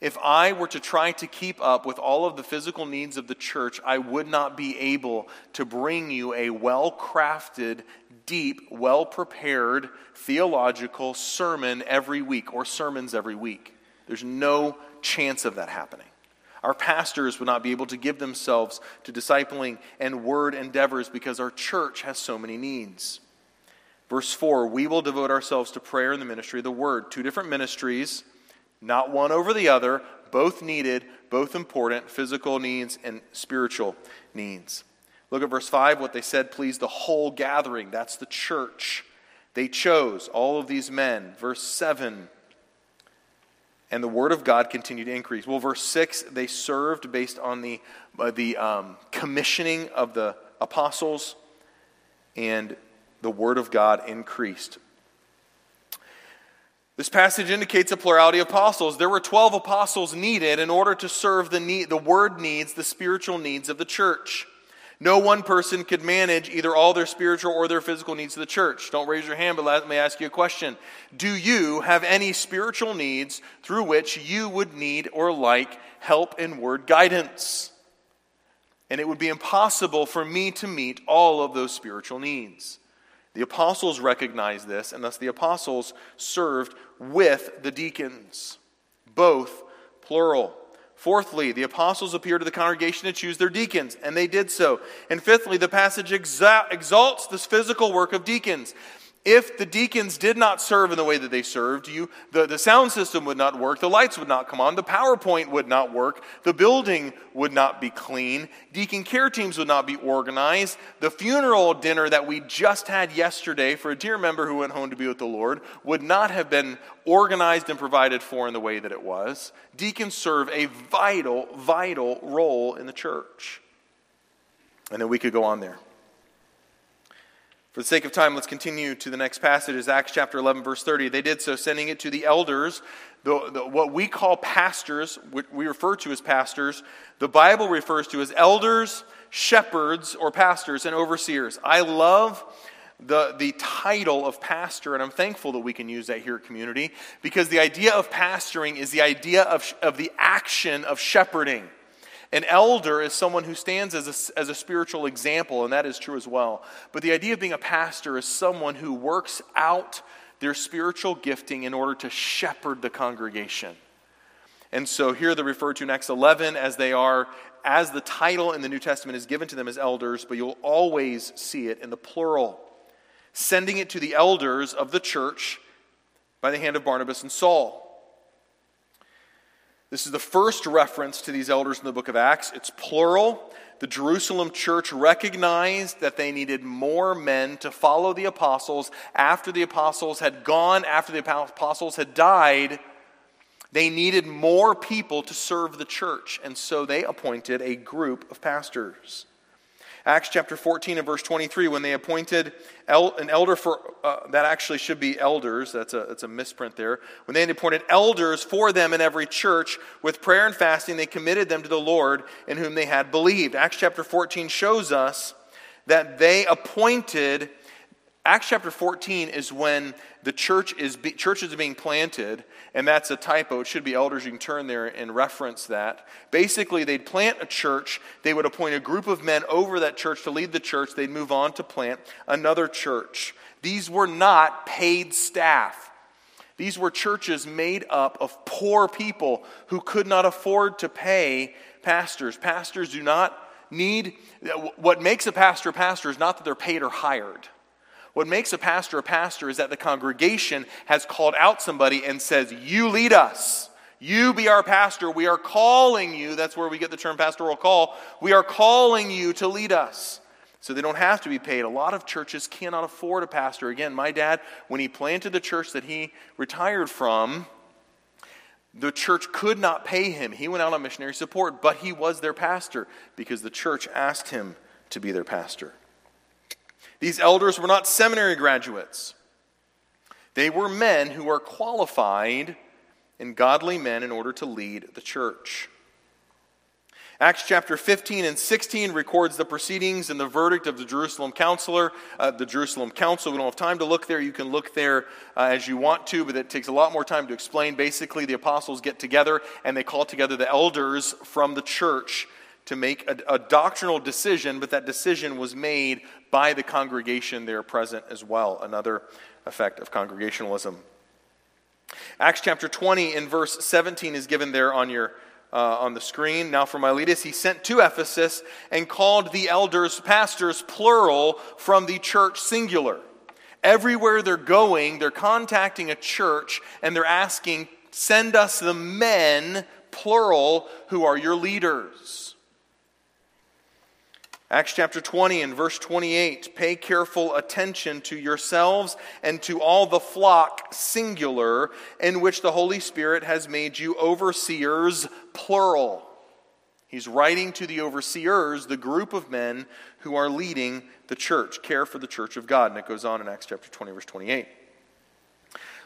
If I were to try to keep up with all of the physical needs of the church, I would not be able to bring you a well crafted, deep, well prepared theological sermon every week or sermons every week. There's no chance of that happening. Our pastors would not be able to give themselves to discipling and word endeavors because our church has so many needs. Verse 4 We will devote ourselves to prayer and the ministry of the word. Two different ministries, not one over the other, both needed, both important physical needs and spiritual needs. Look at verse 5. What they said pleased the whole gathering. That's the church. They chose all of these men. Verse 7 and the word of God continued to increase. Well, verse 6, they served based on the, uh, the um, commissioning of the apostles, and the word of God increased. This passage indicates a plurality of apostles. There were 12 apostles needed in order to serve the, need, the word needs, the spiritual needs of the church. No one person could manage either all their spiritual or their physical needs of the church. Don't raise your hand, but let me ask you a question. Do you have any spiritual needs through which you would need or like help and word guidance? And it would be impossible for me to meet all of those spiritual needs. The apostles recognized this, and thus the apostles served with the deacons, both plural. Fourthly, the apostles appeared to the congregation to choose their deacons, and they did so. And fifthly, the passage exalts this physical work of deacons. If the deacons did not serve in the way that they served, you, the, the sound system would not work, the lights would not come on, the PowerPoint would not work, the building would not be clean, deacon care teams would not be organized, the funeral dinner that we just had yesterday for a dear member who went home to be with the Lord would not have been organized and provided for in the way that it was. Deacons serve a vital, vital role in the church. And then we could go on there. For the sake of time, let's continue to the next passage, is Acts chapter 11, verse 30. They did so, sending it to the elders, the, the, what we call pastors, what we refer to as pastors, the Bible refers to as elders, shepherds, or pastors and overseers. I love the, the title of pastor, and I'm thankful that we can use that here at Community, because the idea of pastoring is the idea of, of the action of shepherding. An elder is someone who stands as a, as a spiritual example, and that is true as well. But the idea of being a pastor is someone who works out their spiritual gifting in order to shepherd the congregation. And so here they're referred to in Acts 11 as they are, as the title in the New Testament is given to them as elders, but you'll always see it in the plural, sending it to the elders of the church by the hand of Barnabas and Saul. This is the first reference to these elders in the book of Acts. It's plural. The Jerusalem church recognized that they needed more men to follow the apostles after the apostles had gone, after the apostles had died. They needed more people to serve the church, and so they appointed a group of pastors. Acts chapter 14 and verse 23, when they appointed el- an elder for, uh, that actually should be elders, that's a, that's a misprint there. When they appointed elders for them in every church, with prayer and fasting, they committed them to the Lord in whom they had believed. Acts chapter 14 shows us that they appointed Acts chapter 14 is when the church is be, churches are being planted, and that's a typo. It should be elders. You can turn there and reference that. Basically, they'd plant a church. They would appoint a group of men over that church to lead the church. They'd move on to plant another church. These were not paid staff. These were churches made up of poor people who could not afford to pay pastors. Pastors do not need, what makes a pastor a pastor is not that they're paid or hired. What makes a pastor a pastor is that the congregation has called out somebody and says, You lead us. You be our pastor. We are calling you. That's where we get the term pastoral call. We are calling you to lead us. So they don't have to be paid. A lot of churches cannot afford a pastor. Again, my dad, when he planted the church that he retired from, the church could not pay him. He went out on missionary support, but he was their pastor because the church asked him to be their pastor. These elders were not seminary graduates, they were men who were qualified and godly men in order to lead the church. Acts chapter 15 and 16 records the proceedings and the verdict of the Jerusalem counselor, uh, the Jerusalem council. We don't have time to look there. You can look there uh, as you want to, but it takes a lot more time to explain. Basically, the apostles get together and they call together the elders from the church to make a, a doctrinal decision, but that decision was made by the congregation there present as well. Another effect of congregationalism. Acts chapter 20 in verse 17 is given there on your uh, on the screen. Now, for Miletus, he sent to Ephesus and called the elders pastors, plural, from the church singular. Everywhere they're going, they're contacting a church and they're asking, send us the men, plural, who are your leaders. Acts chapter 20 and verse 28 pay careful attention to yourselves and to all the flock, singular, in which the Holy Spirit has made you overseers, plural. He's writing to the overseers, the group of men who are leading the church, care for the church of God. And it goes on in Acts chapter 20, verse 28.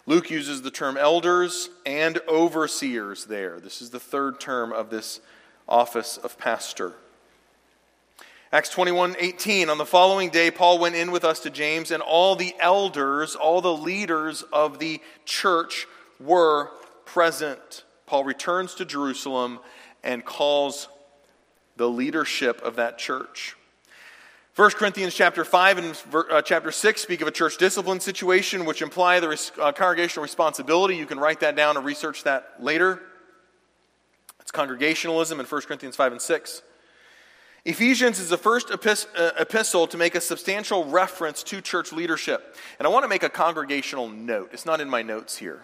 Luke uses the term elders and overseers there. This is the third term of this office of pastor. Acts 21 18. On the following day, Paul went in with us to James, and all the elders, all the leaders of the church were present. Paul returns to Jerusalem and calls the leadership of that church. 1 Corinthians chapter 5 and uh, chapter 6 speak of a church discipline situation, which imply the uh, congregational responsibility. You can write that down and research that later. It's congregationalism in 1 Corinthians 5 and 6. Ephesians is the first uh, epistle to make a substantial reference to church leadership. And I want to make a congregational note. It's not in my notes here.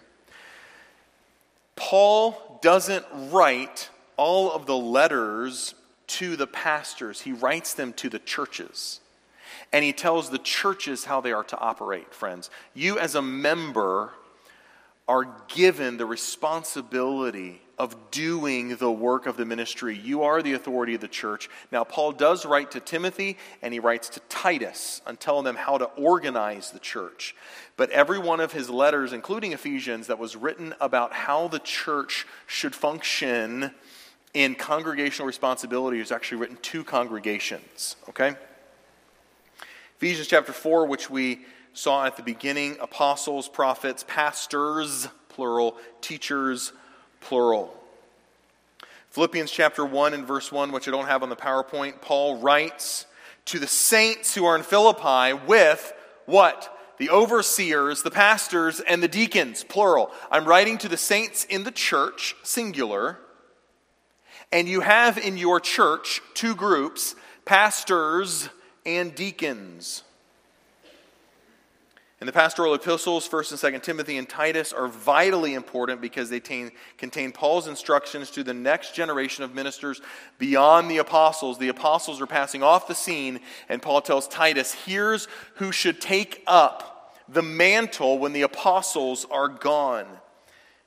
Paul doesn't write all of the letters to the pastors, he writes them to the churches. And he tells the churches how they are to operate, friends. You, as a member, are given the responsibility of doing the work of the ministry. You are the authority of the church. Now, Paul does write to Timothy and he writes to Titus and telling them how to organize the church. But every one of his letters, including Ephesians, that was written about how the church should function in congregational responsibility is actually written to congregations, okay? Ephesians chapter 4, which we saw at the beginning apostles, prophets, pastors, plural, teachers, plural. Philippians chapter 1 and verse 1, which I don't have on the PowerPoint, Paul writes to the saints who are in Philippi with what? The overseers, the pastors, and the deacons, plural. I'm writing to the saints in the church, singular. And you have in your church two groups, pastors and deacons. And the pastoral epistles, 1st and 2nd Timothy and Titus, are vitally important because they contain, contain Paul's instructions to the next generation of ministers beyond the apostles. The apostles are passing off the scene, and Paul tells Titus, here's who should take up the mantle when the apostles are gone.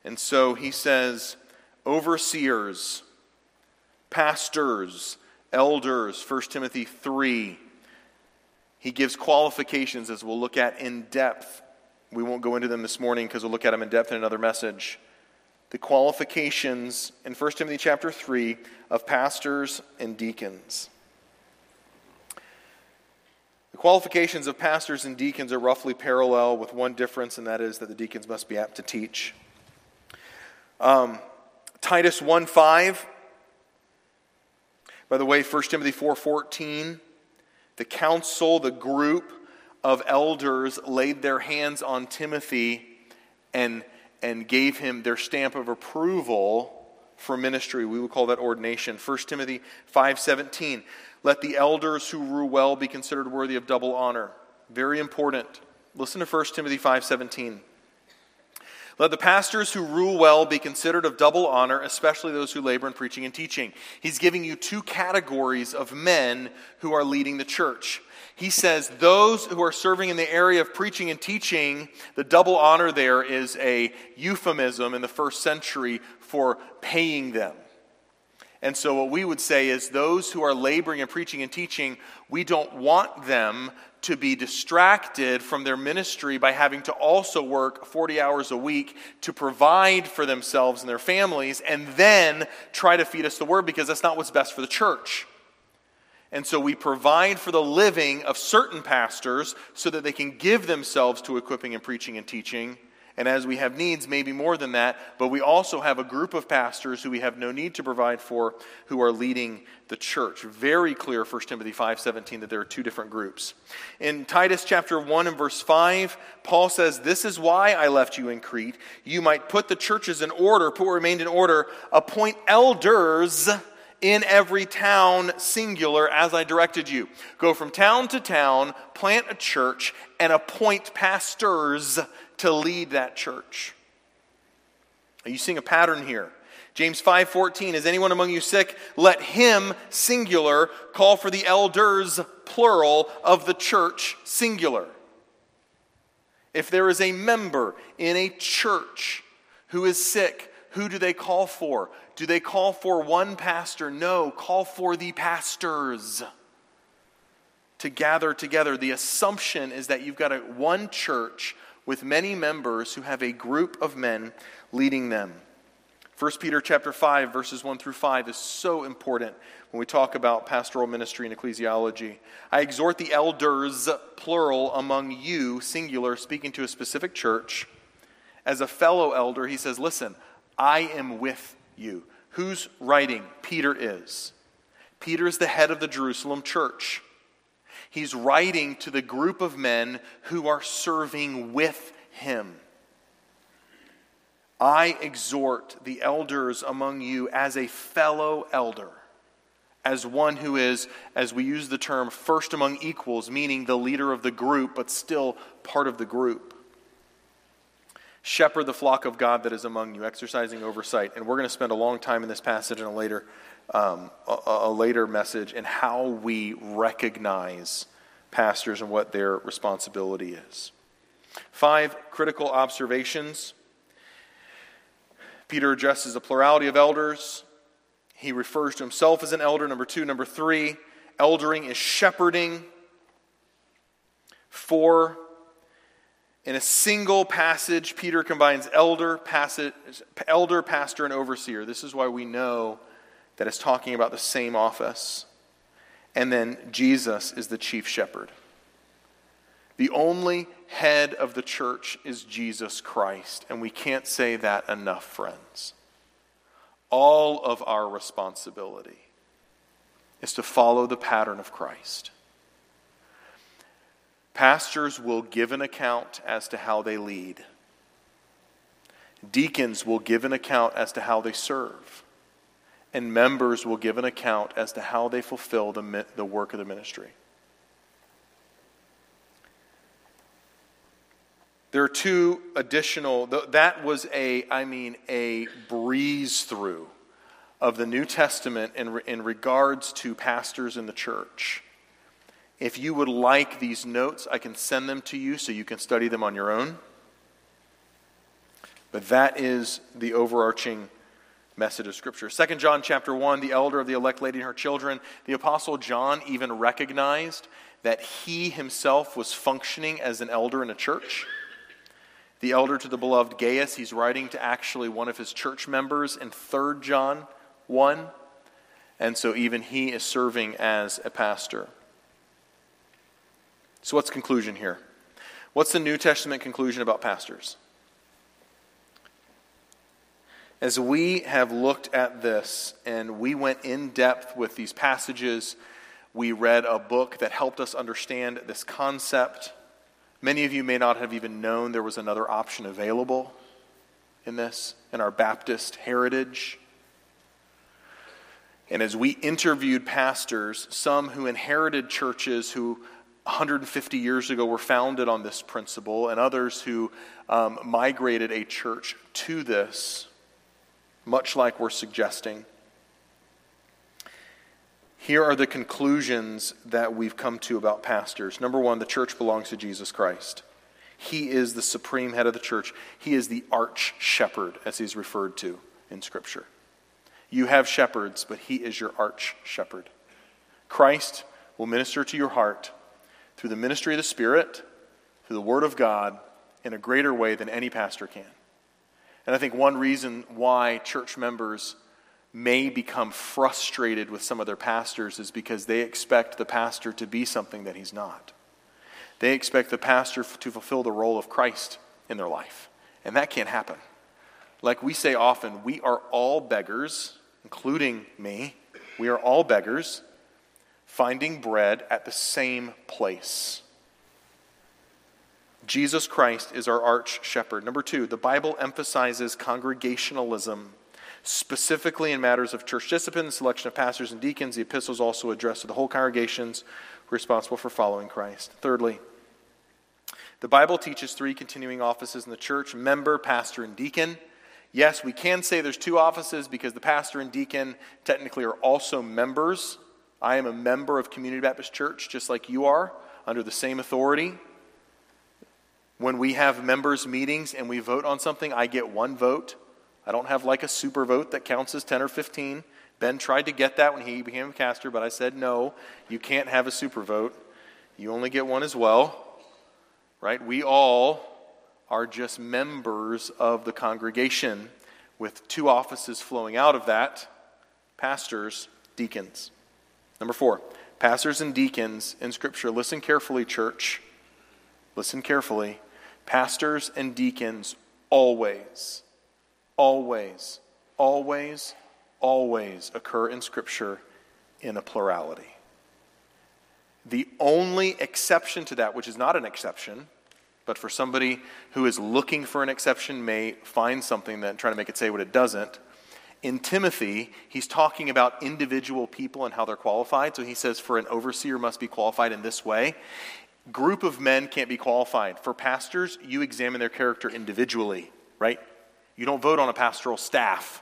And so he says, overseers, pastors, elders, 1 Timothy 3 he gives qualifications, as we'll look at in depth. We won't go into them this morning because we'll look at them in depth in another message. The qualifications in 1 Timothy chapter 3 of pastors and deacons. The qualifications of pastors and deacons are roughly parallel with one difference, and that is that the deacons must be apt to teach. Um, Titus 1 5. By the way, 1 Timothy 4 14 the council, the group of elders laid their hands on Timothy and, and gave him their stamp of approval for ministry. We would call that ordination. 1 Timothy 5:17. Let the elders who rule well be considered worthy of double honor. Very important. Listen to 1 Timothy 5:17. Let the pastors who rule well be considered of double honor, especially those who labor in preaching and teaching. He's giving you two categories of men who are leading the church. He says those who are serving in the area of preaching and teaching, the double honor there is a euphemism in the first century for paying them. And so, what we would say is those who are laboring and preaching and teaching, we don't want them to be distracted from their ministry by having to also work 40 hours a week to provide for themselves and their families and then try to feed us the word because that's not what's best for the church. And so we provide for the living of certain pastors so that they can give themselves to equipping and preaching and teaching and as we have needs, maybe more than that, but we also have a group of pastors who we have no need to provide for who are leading the church. Very clear 1 Timothy 5:17 that there are two different groups. In Titus chapter 1 and verse 5, Paul says, "This is why I left you in Crete. You might put the churches in order, put what remained in order, appoint elders in every town, singular, as I directed you. Go from town to town, plant a church, and appoint pastors to lead that church. Are you seeing a pattern here? James 5:14 Is anyone among you sick? Let him singular call for the elders plural of the church singular. If there is a member in a church who is sick, who do they call for? Do they call for one pastor? No, call for the pastors to gather together. The assumption is that you've got a one church with many members who have a group of men leading them. 1 Peter chapter 5 verses 1 through 5 is so important when we talk about pastoral ministry and ecclesiology. I exhort the elders plural among you singular speaking to a specific church as a fellow elder he says listen I am with you. Who's writing? Peter is. Peter is the head of the Jerusalem church he's writing to the group of men who are serving with him. I exhort the elders among you as a fellow elder, as one who is, as we use the term, first among equals, meaning the leader of the group, but still part of the group. Shepherd the flock of God that is among you, exercising oversight. And we're going to spend a long time in this passage in a later um, a, a later message and how we recognize pastors and what their responsibility is. Five critical observations. Peter addresses a plurality of elders. He refers to himself as an elder. Number two. Number three, eldering is shepherding. Four, in a single passage, Peter combines elder, passage, elder, pastor, and overseer. This is why we know that is talking about the same office. And then Jesus is the chief shepherd. The only head of the church is Jesus Christ, and we can't say that enough, friends. All of our responsibility is to follow the pattern of Christ. Pastors will give an account as to how they lead. Deacons will give an account as to how they serve. And members will give an account as to how they fulfill the, the work of the ministry. There are two additional, that was a, I mean, a breeze through of the New Testament in, in regards to pastors in the church. If you would like these notes, I can send them to you so you can study them on your own. But that is the overarching message of Scripture. 2 John chapter 1, the elder of the elect lady and her children, the Apostle John even recognized that he himself was functioning as an elder in a church the elder to the beloved Gaius. He's writing to actually one of his church members in 3 John 1. And so even he is serving as a pastor. So, what's conclusion here? What's the New Testament conclusion about pastors? As we have looked at this and we went in depth with these passages, we read a book that helped us understand this concept. Many of you may not have even known there was another option available in this, in our Baptist heritage. And as we interviewed pastors, some who inherited churches who 150 years ago were founded on this principle, and others who um, migrated a church to this, much like we're suggesting. Here are the conclusions that we've come to about pastors. Number one, the church belongs to Jesus Christ. He is the supreme head of the church. He is the arch shepherd, as he's referred to in Scripture. You have shepherds, but he is your arch shepherd. Christ will minister to your heart through the ministry of the Spirit, through the Word of God, in a greater way than any pastor can. And I think one reason why church members may become frustrated with some of their pastors is because they expect the pastor to be something that he's not. They expect the pastor to fulfill the role of Christ in their life. And that can't happen. Like we say often, we are all beggars, including me. We are all beggars finding bread at the same place. Jesus Christ is our arch shepherd. Number two, the Bible emphasizes congregationalism specifically in matters of church discipline, selection of pastors and deacons. The epistles also address to the whole congregations responsible for following Christ. Thirdly, the Bible teaches three continuing offices in the church member, pastor, and deacon. Yes, we can say there's two offices because the pastor and deacon technically are also members. I am a member of Community Baptist Church, just like you are, under the same authority. When we have members' meetings and we vote on something, I get one vote. I don't have like a super vote that counts as 10 or 15. Ben tried to get that when he became a pastor, but I said, no, you can't have a super vote. You only get one as well. Right? We all are just members of the congregation with two offices flowing out of that pastors, deacons. Number four, pastors and deacons in Scripture. Listen carefully, church. Listen carefully. Pastors and deacons always always, always, always occur in Scripture in a plurality. The only exception to that, which is not an exception, but for somebody who is looking for an exception may find something that trying to make it say what it doesn't. In Timothy, he's talking about individual people and how they're qualified. So he says, for an overseer must be qualified in this way. Group of men can't be qualified. For pastors, you examine their character individually, right? You don't vote on a pastoral staff,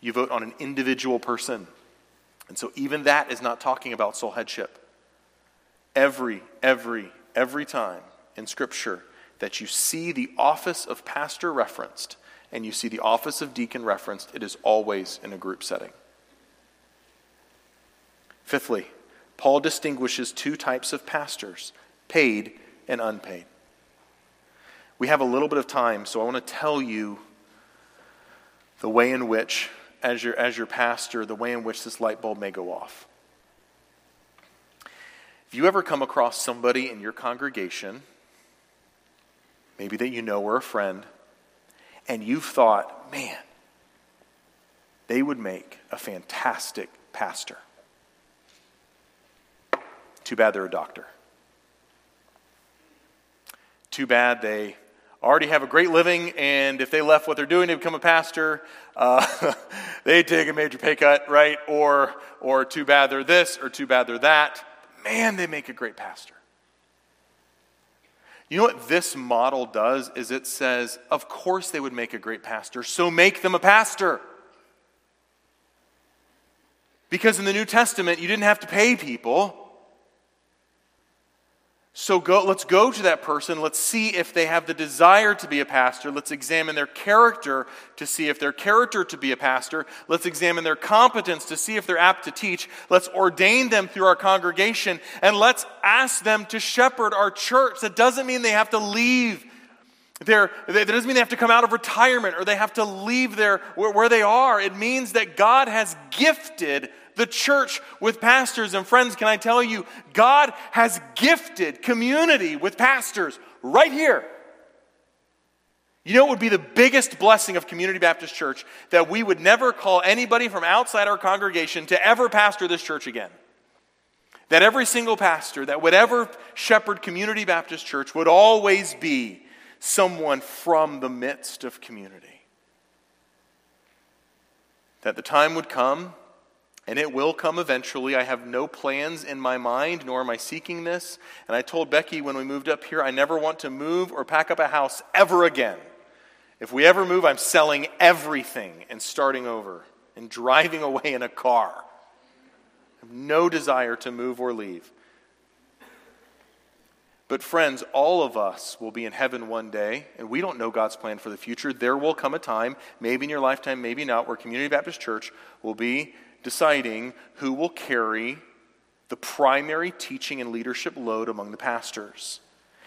you vote on an individual person. And so, even that is not talking about sole headship. Every, every, every time in Scripture that you see the office of pastor referenced and you see the office of deacon referenced, it is always in a group setting. Fifthly, Paul distinguishes two types of pastors paid and unpaid. We have a little bit of time, so I want to tell you the way in which, as your, as your pastor, the way in which this light bulb may go off. If you ever come across somebody in your congregation maybe that you know or a friend, and you've thought, man, they would make a fantastic pastor. Too bad they're a doctor. Too bad they already have a great living, and if they left what they're doing to become a pastor, uh, they'd take a major pay cut, right? Or, or too bad they're this, or too bad they're that. Man, they make a great pastor. You know what this model does is it says, of course they would make a great pastor, so make them a pastor. Because in the New Testament, you didn't have to pay people. So go, let's go to that person. Let's see if they have the desire to be a pastor. Let's examine their character to see if their character to be a pastor. Let's examine their competence to see if they're apt to teach. Let's ordain them through our congregation and let's ask them to shepherd our church. That doesn't mean they have to leave their, that doesn't mean they have to come out of retirement or they have to leave their, where, where they are. It means that God has gifted the church with pastors. And friends, can I tell you, God has gifted community with pastors right here. You know, it would be the biggest blessing of Community Baptist Church that we would never call anybody from outside our congregation to ever pastor this church again. That every single pastor that would ever shepherd Community Baptist Church would always be someone from the midst of community. That the time would come and it will come eventually. I have no plans in my mind, nor am I seeking this. And I told Becky when we moved up here, I never want to move or pack up a house ever again. If we ever move, I'm selling everything and starting over and driving away in a car. I have no desire to move or leave. But, friends, all of us will be in heaven one day, and we don't know God's plan for the future. There will come a time, maybe in your lifetime, maybe not, where Community Baptist Church will be deciding who will carry the primary teaching and leadership load among the pastors.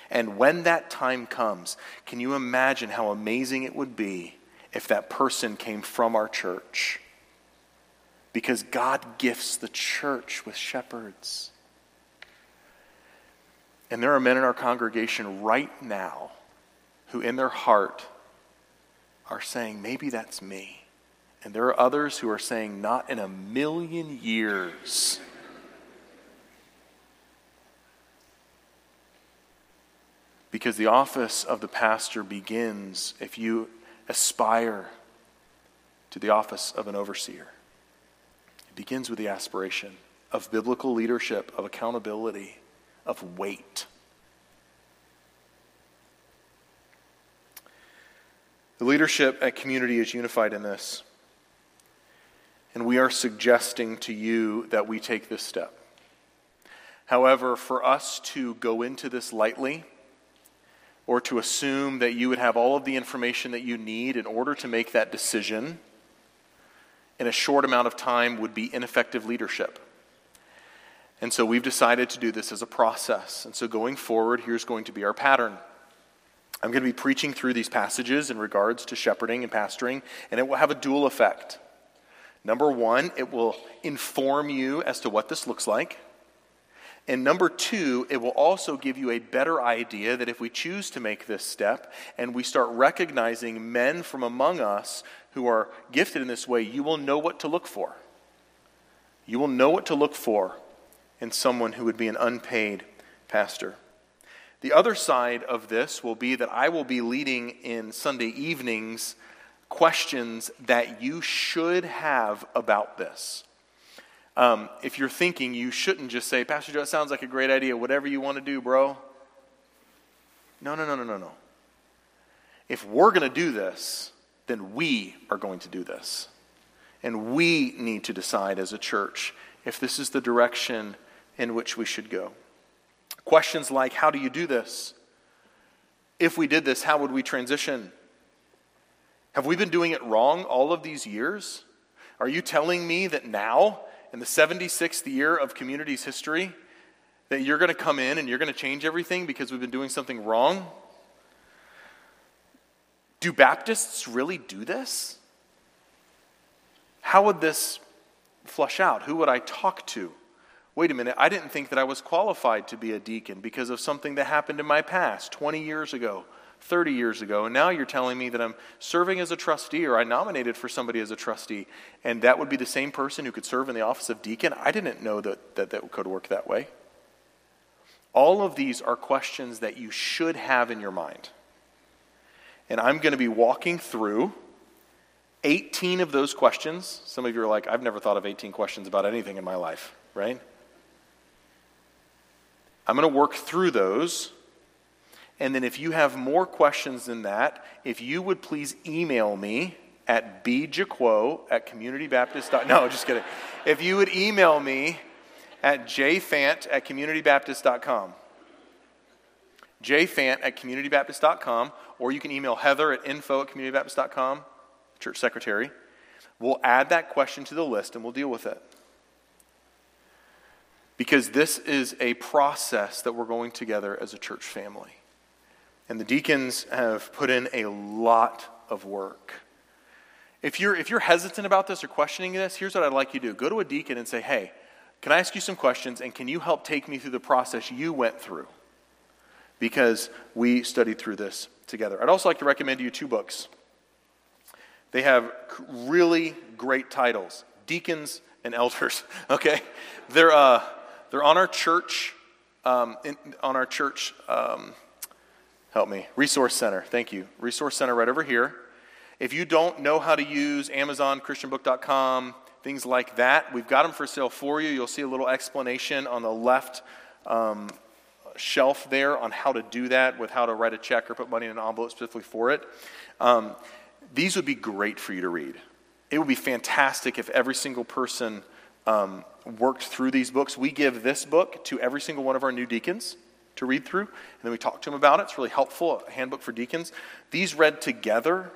And when that time comes, can you imagine how amazing it would be if that person came from our church? Because God gifts the church with shepherds. And there are men in our congregation right now who, in their heart, are saying, maybe that's me. And there are others who are saying, not in a million years. Because the office of the pastor begins if you aspire to the office of an overseer. It begins with the aspiration of biblical leadership, of accountability, of weight. The leadership at community is unified in this. And we are suggesting to you that we take this step. However, for us to go into this lightly, or to assume that you would have all of the information that you need in order to make that decision in a short amount of time would be ineffective leadership. And so we've decided to do this as a process. And so going forward, here's going to be our pattern. I'm going to be preaching through these passages in regards to shepherding and pastoring, and it will have a dual effect. Number one, it will inform you as to what this looks like. And number two, it will also give you a better idea that if we choose to make this step and we start recognizing men from among us who are gifted in this way, you will know what to look for. You will know what to look for in someone who would be an unpaid pastor. The other side of this will be that I will be leading in Sunday evenings questions that you should have about this. Um, if you're thinking, you shouldn't just say, Pastor Joe, it sounds like a great idea, whatever you want to do, bro. No, no, no, no, no, no. If we're going to do this, then we are going to do this. And we need to decide as a church if this is the direction in which we should go. Questions like, How do you do this? If we did this, how would we transition? Have we been doing it wrong all of these years? Are you telling me that now, in the 76th year of community's history, that you're going to come in and you're going to change everything because we've been doing something wrong? Do Baptists really do this? How would this flush out? Who would I talk to? Wait a minute, I didn't think that I was qualified to be a deacon because of something that happened in my past 20 years ago, 30 years ago, and now you're telling me that I'm serving as a trustee or I nominated for somebody as a trustee, and that would be the same person who could serve in the office of deacon? I didn't know that that, that could work that way. All of these are questions that you should have in your mind. And I'm going to be walking through 18 of those questions. Some of you are like, I've never thought of 18 questions about anything in my life, right? I'm going to work through those and then if you have more questions than that, if you would please email me at bjaquo at communitybaptist. No, just kidding. If you would email me at jfant at communitybaptist.com. jfant at communitybaptist.com, or you can email heather at info at communitybaptist.com, church secretary. We'll add that question to the list and we'll deal with it. Because this is a process that we're going together as a church family. And the deacons have put in a lot of work. If you're, if you're hesitant about this or questioning this, here's what I'd like you to do go to a deacon and say, hey, can I ask you some questions and can you help take me through the process you went through? Because we studied through this together. I'd also like to recommend to you two books. They have really great titles Deacons and Elders, okay? They're, uh, they're on our church, um, in, on our church. Um, Help me. Resource Center. Thank you. Resource Center right over here. If you don't know how to use Amazon, ChristianBook.com, things like that, we've got them for sale for you. You'll see a little explanation on the left um, shelf there on how to do that, with how to write a check or put money in an envelope specifically for it. Um, these would be great for you to read. It would be fantastic if every single person um, worked through these books. We give this book to every single one of our new deacons to read through. And then we talk to them about it. It's really helpful, a handbook for deacons. These read together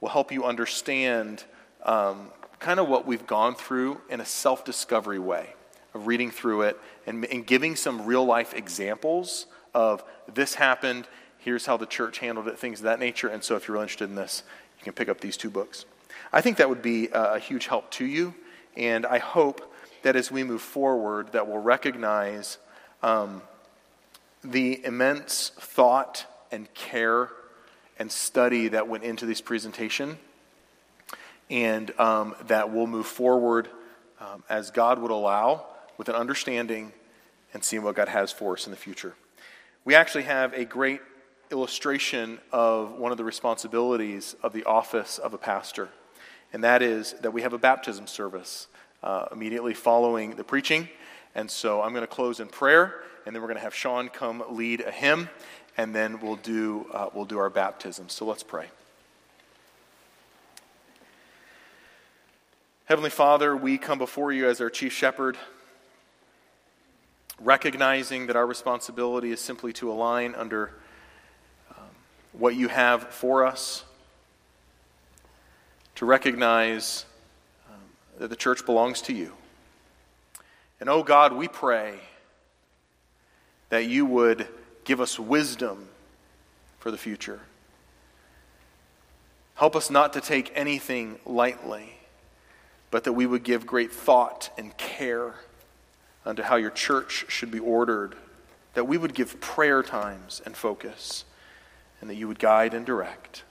will help you understand um, kind of what we've gone through in a self discovery way of reading through it and, and giving some real life examples of this happened, here's how the church handled it, things of that nature. And so if you're really interested in this, you can pick up these two books. I think that would be a, huge help to you. And I hope that as we move forward, that we'll recognize um, the immense thought and care and study that went into this presentation, and um, that we'll move forward um, as God would allow with an understanding and seeing what God has for us in the future. We actually have a great illustration of one of the responsibilities of the office of a pastor, and that is that we have a baptism service uh, immediately following the preaching. And so I'm going to close in prayer and then we're going to have Sean come lead a hymn, and then we'll do, uh, we'll do our baptism. So let's pray. Heavenly Father, we come before you as our chief shepherd, recognizing that our responsibility is simply to align under um, what you have for us, to recognize um, that the church belongs to you. And oh God, we pray that you would give us wisdom for the future. Help us not to take anything lightly, but that we would give great thought and care unto how your church should be ordered, that we would give prayer times and focus, and that you would guide and direct.